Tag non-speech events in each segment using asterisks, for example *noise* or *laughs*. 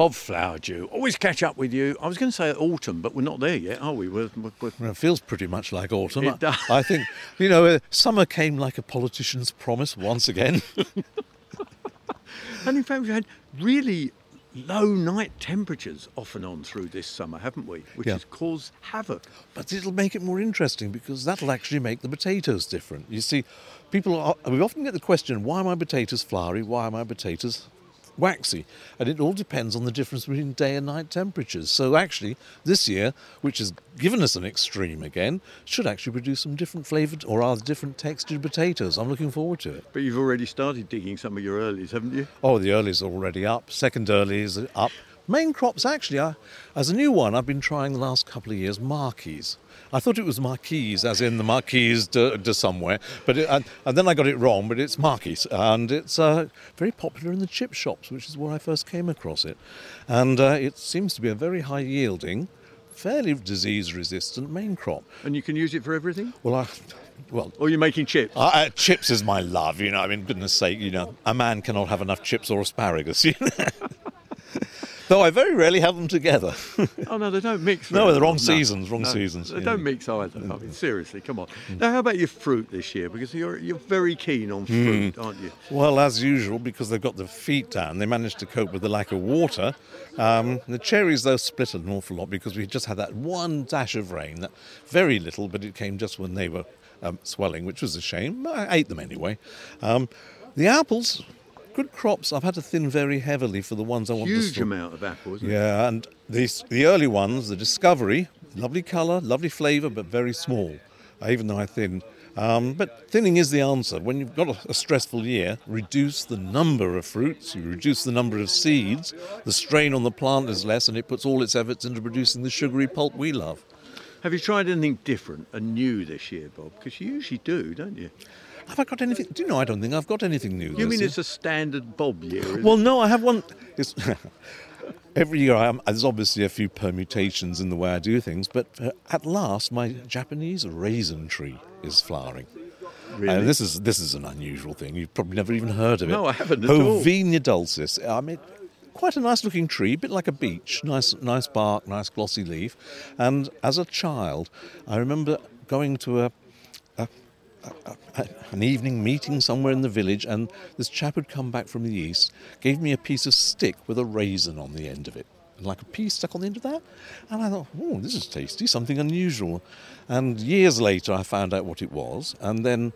Bob Flowerdew, always catch up with you. I was going to say autumn, but we're not there yet, are we? We're, we're, we're... Well, it feels pretty much like autumn. It does. I think, you know, uh, summer came like a politician's promise once again. *laughs* And in fact, we've had really low night temperatures off and on through this summer, haven't we? Which Yeah. has caused havoc. But it'll make it more interesting because that'll actually make the potatoes different. You see, people are, we often get the question, why are my potatoes flowery? Why are my potatoes waxy? And it all depends on the difference between day and night temperatures. So actually, this year, which has given us an extreme again, should actually produce some different flavoured or rather different textured potatoes. I'm looking forward to it. But you've already started digging some of your earlies, haven't you? Oh, the earlies are already up. Second earlies are up. Main crops, actually, I, as a new one, I've been trying the last couple of years Markies. I thought it was marquise, as in the marquise de, de somewhere, but it, and, and then I got it wrong. But it's Markies, and it's uh, very popular in the chip shops, which is where I first came across it. And uh, it seems to be a very high yielding, fairly disease resistant main crop. And you can use it for everything? Well, I, well, Or you're making chips? uh, uh, chips is my love, you know. I mean, goodness sake, you know, a man cannot have enough chips or asparagus. *laughs* You know? Though I very rarely have them together. *laughs* Oh no, they don't mix. No, very the wrong seasons, wrong seasons, They yeah. Mm. don't mix either. I mean, seriously, come on. Now, how about your fruit this year? Because you're you're very keen on fruit, Mm. aren't you? well, as usual, because they've got the feet down, they managed to cope with the lack of water. Um, the cherries, though, split an awful lot because we just had that one dash of rain, that very little, but it came just when they were um, swelling, which was a shame. I ate them anyway. Um, the apples, good crops. I've had to thin very heavily for the ones I want to Huge store. amount of apples. Yeah, and these the early ones, the Discovery, lovely colour, lovely flavour, but very small. Even though I thin, um, but thinning is the answer. When you've got a, a stressful year, reduce the number of fruits, you reduce the number of seeds. The strain on the plant is less, and it puts all its efforts into producing the sugary pulp we love. Have you tried anything different and new this year, Bob? Because you usually do, don't you? Have I got anything? Do you know? I don't think I've got anything new. You mean year. it's a standard Bob year? Well, no, I have one. It's *laughs* every year, I am, there's obviously a few permutations in the way I do things, but uh, at last, my Japanese raisin tree is flowering. Really? And this is this is an unusual thing. You've probably never even heard of it. No, I haven't. Hovenia dulcis. I mean, quite a nice looking tree, a bit like a beech. Nice, nice bark, nice glossy leaf. And as a child, I remember going to a, a an evening meeting somewhere in the village, and this chap had come back from the east, gave me a piece of stick with a raisin on the end of it. and Like a pea stuck on the end of that. And I thought, oh, this is tasty, something unusual. And years later, I found out what it was. And then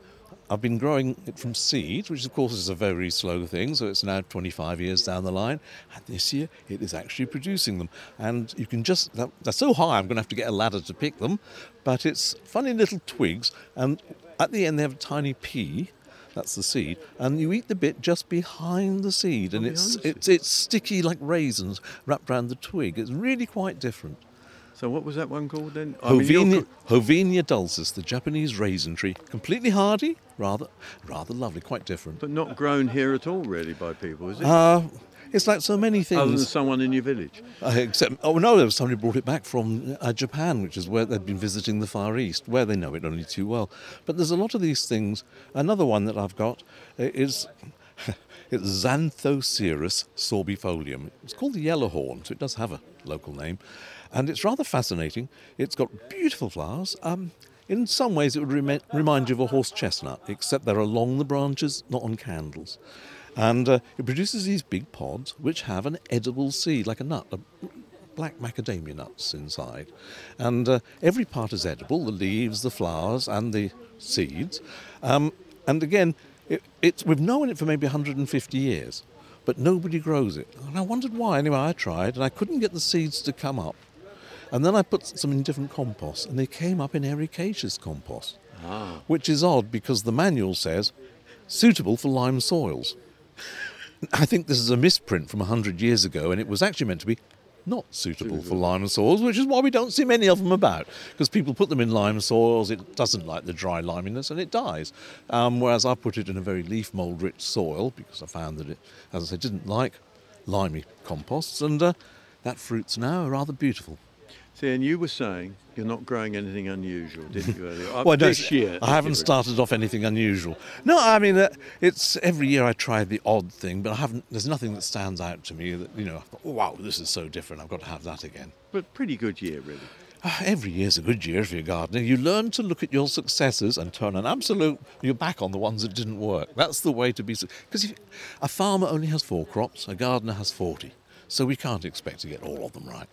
I've been growing it from seed, which of course is a very slow thing, so it's now 25 years down the line. And this year it is actually producing them. And you can just, they're so high, I'm going to have to get a ladder to pick them. But it's funny little twigs, and at the end they have a tiny pea. That's the seed, and you eat the bit just behind the seed, and Oh, it's it's it's sticky like raisins wrapped around the twig. It's really quite different. So what was that one called then? I mean, Hovenia, Hovenia dulcis, the Japanese raisin tree, completely hardy, rather rather lovely, quite different. but not grown here at all, really, by people, is it? Uh, it's like so many Other than things. someone in your village. Uh, except, oh no, there was somebody brought it back from uh, Japan, which is where they'd been visiting the Far East, where they know it only too well. But there's a lot of these things. Another one that I've got uh, is *laughs* it's Xanthoceras sorbifolium. It's called the yellow horn, so it does have a local name, and it's rather fascinating. It's got beautiful flowers. Um, in some ways, it would remi- remind you of a horse chestnut, except they're along the branches, not on candles. And uh, it produces these big pods which have an edible seed, like a nut, a black macadamia nuts inside. And uh, every part is edible the leaves, the flowers, and the seeds. Um, and again, it, it's, we've known it for maybe 150 years, but nobody grows it. And I wondered why. Anyway, I tried, and I couldn't get the seeds to come up. And then I put some in different compost, and they came up in ericaceous compost, which is odd because the manual says suitable for lime soils. *laughs* I think this is a misprint from 100 years ago, and it was actually meant to be not suitable for lime soils, which is why we don't see many of them about. Because people put them in lime soils, it doesn't like the dry liminess and it dies. Um, whereas I put it in a very leaf mould rich soil because I found that it, as I said, didn't like limey composts, and uh, that fruit's now rather beautiful. See, and you were saying you're not growing anything unusual, didn't you, earlier? *laughs* Uh, Well, this year. I haven't started off anything unusual. No, I mean, uh, it's every year I try the odd thing, but I haven't. There's nothing that stands out to me that you know. I thought, oh, wow, this is so different. I've got to have that again. But pretty good year, really. Ah, Every year's a good year if you're a gardener. You learn to look at your successes and turn an absolute your back on the ones that didn't work. That's the way to be. Because a farmer only has four crops, a gardener has forty, so we can't expect to get all of them right.